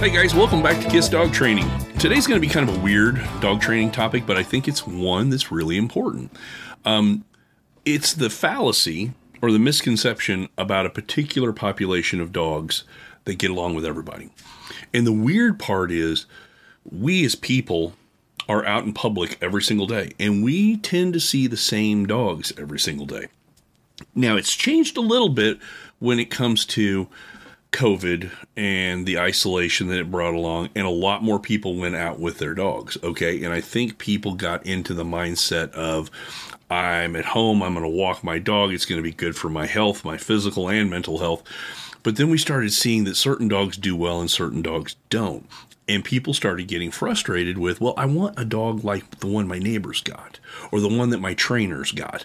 Hey guys, welcome back to Kiss Dog Training. Today's going to be kind of a weird dog training topic, but I think it's one that's really important. Um, it's the fallacy or the misconception about a particular population of dogs that get along with everybody. And the weird part is, we as people are out in public every single day, and we tend to see the same dogs every single day. Now, it's changed a little bit when it comes to COVID and the isolation that it brought along, and a lot more people went out with their dogs. Okay. And I think people got into the mindset of, I'm at home, I'm going to walk my dog, it's going to be good for my health, my physical and mental health. But then we started seeing that certain dogs do well and certain dogs don't. And people started getting frustrated with, well, I want a dog like the one my neighbors got or the one that my trainers got.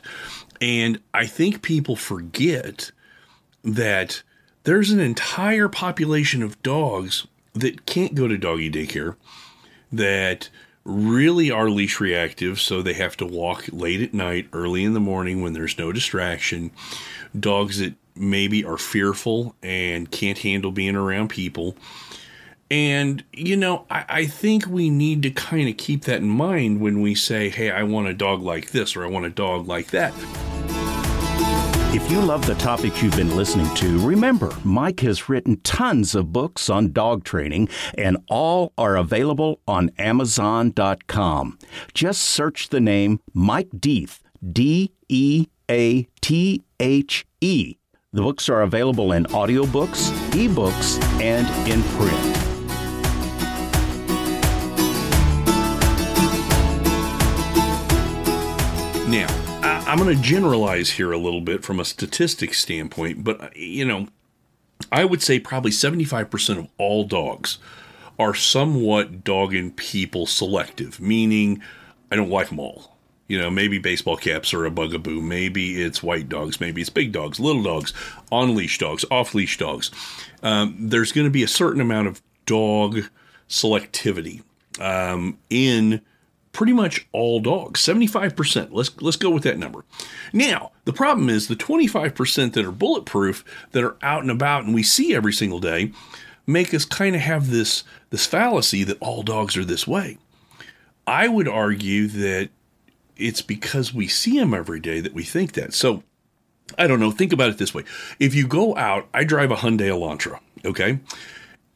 And I think people forget that there's an entire population of dogs that can't go to doggy daycare that really are leash reactive, so they have to walk late at night, early in the morning when there's no distraction. Dogs that maybe are fearful and can't handle being around people. And, you know, I, I think we need to kind of keep that in mind when we say, hey, I want a dog like this or I want a dog like that. If you love the topic you've been listening to, remember, Mike has written tons of books on dog training, and all are available on Amazon.com. Just search the name Mike Deathe, D E A T H E. The books are available in audiobooks, ebooks, and in print. Now, I, am going to generalize here a little bit from a statistics standpoint, but you know, I would say probably 75% of all dogs are somewhat dog and people selective, meaning I don't like them all. You know, maybe baseball caps are a bugaboo. Maybe it's white dogs. Maybe it's big dogs, little dogs, on leash dogs, off leash dogs. Um, there's going to be a certain amount of dog selectivity um, in pretty much all dogs. 75% let's let's go with that number. Now the problem is the 25% that are bulletproof that are out and about and we see every single day make us kind of have this this fallacy that all dogs are this way. I would argue that it's because we see them every day that we think that. So i don't know. Think about it this way. If you go out i drive a hyundai elantra okay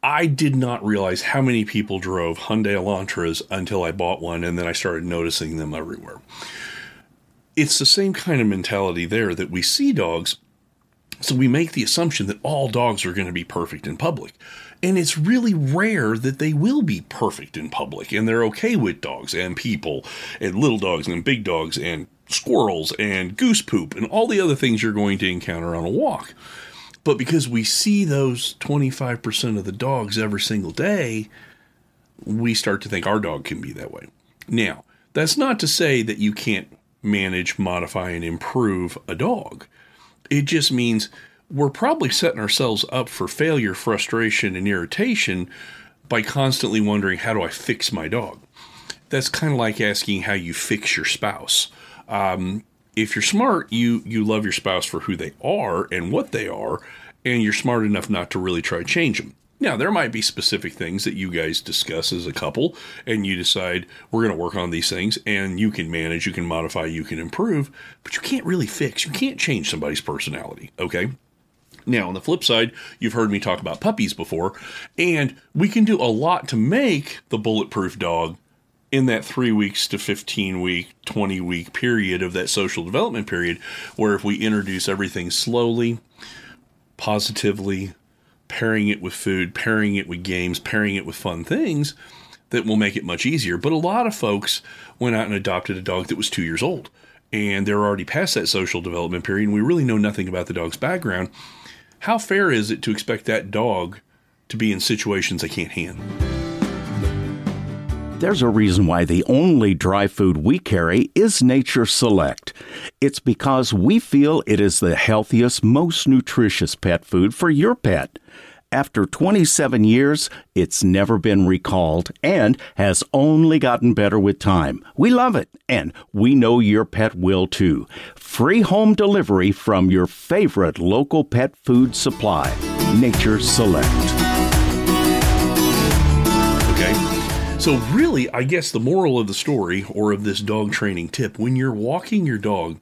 I did not realize how many people drove Hyundai Elantras until I bought one and then I started noticing them everywhere. It's the same kind of mentality there that we see dogs, so we make the assumption that all dogs are going to be perfect in public. And it's really rare that they will be perfect in public and they're okay with dogs and people and little dogs and big dogs and squirrels and goose poop and all the other things you're going to encounter on a walk. But because we see those 25% of the dogs every single day, we start to think our dog can be that way. Now, that's not to say that you can't manage, modify, and improve a dog. It just means we're probably setting ourselves up for failure, frustration, and irritation by constantly wondering, how do I fix my dog? That's kind of like asking how you fix your spouse. Um, if you're smart, you you love your spouse for who they are and what they are, and you're smart enough not to really try to change them. Now, there might be specific things that you guys discuss as a couple, and you decide we're going to work on these things, and you can manage, you can modify, you can improve, but you can't really fix, you can't change somebody's personality, okay? Now, on the flip side, you've heard me talk about puppies before, and we can do a lot to make the bulletproof dog in that three weeks to 15 week, 20 week period of that social development period, where if we introduce everything slowly, positively, pairing it with food, pairing it with games, pairing it with fun things, that will make it much easier. But a lot of folks went out and adopted a dog that was two years old and they're already past that social development period and we really know nothing about the dog's background. How fair is it to expect that dog to be in situations they can't handle? There's a reason why the only dry food we carry is Nature Select. It's because we feel it is the healthiest, most nutritious pet food for your pet. After 27 years, it's never been recalled and has only gotten better with time. We love it, and we know your pet will too. Free home delivery from your favorite local pet food supply, Nature Select. So, really, I guess the moral of the story or of this dog training tip when you're walking your dog,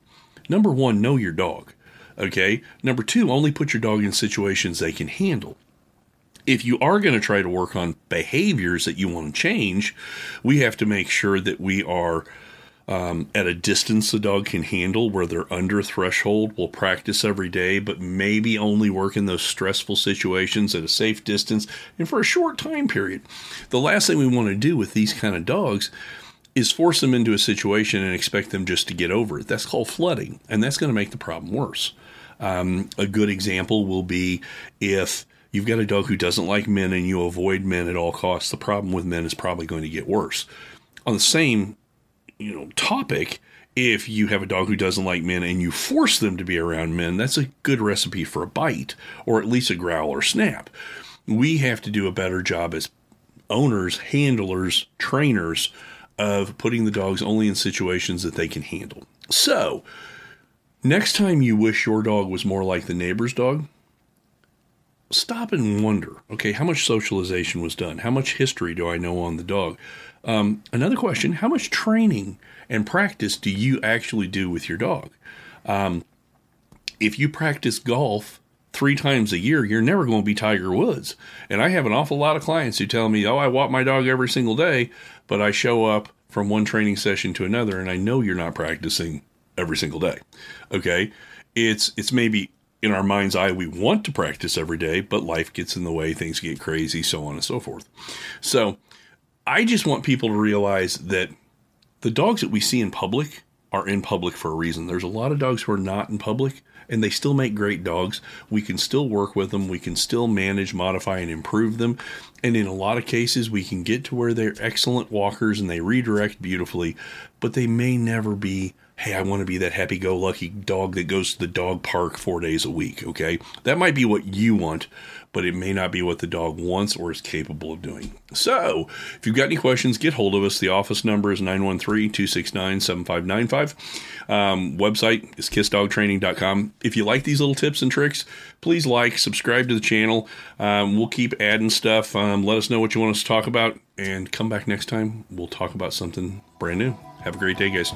number one, know your dog. Okay. Number two, only put your dog in situations they can handle. If you are going to try to work on behaviors that you want to change, we have to make sure that we are um, at a distance the dog can handle where they're under threshold. We'll practice every day, but maybe only work in those stressful situations at a safe distance and for a short time period. The last thing we want to do with these kind of dogs is force them into a situation and expect them just to get over it. That's called flooding, and that's going to make the problem worse. Um, a good example will be if you've got a dog who doesn't like men and you avoid men at all costs, the problem with men is probably going to get worse. On the same you know topic if you have a dog who doesn't like men and you force them to be around men that's a good recipe for a bite or at least a growl or snap. We have to do a better job as owners handlers trainers of putting the dogs only in situations that they can handle. So next time you wish your dog was more like the neighbor's dog stop and wonder okay how much socialization was done how much history do i know on the dog um, another question How much training and practice do you actually do with your dog? Um, if you practice golf three times a year, you're never going to be Tiger Woods. And I have an awful lot of clients who tell me, oh, I walk my dog every single day, but I show up from one training session to another and I know you're not practicing every single day. Okay. It's, it's maybe in our mind's eye, we want to practice every day, but life gets in the way, things get crazy, so on and so forth. So, I just want people to realize that the dogs that we see in public are in public for a reason. There's a lot of dogs who are not in public and they still make great dogs. We can still work with them. We can still manage, modify, and improve them. And in a lot of cases, we can get to where they're excellent walkers and they redirect beautifully, but they may never be hey, I want to be that happy go lucky dog that goes to the dog park four days a week. Okay. That might be what you want, but it may not be what the dog wants or is capable of doing. So, if you've got any questions, get hold of us. The office number is 913 269 7595. Um, website is kissdogtraining.com. If you like these little tips and tricks, please like, subscribe to the channel. Um, we'll keep adding stuff. Um, let us know what you want us to talk about, and come back next time. We'll talk about something brand new. Have a great day, guys.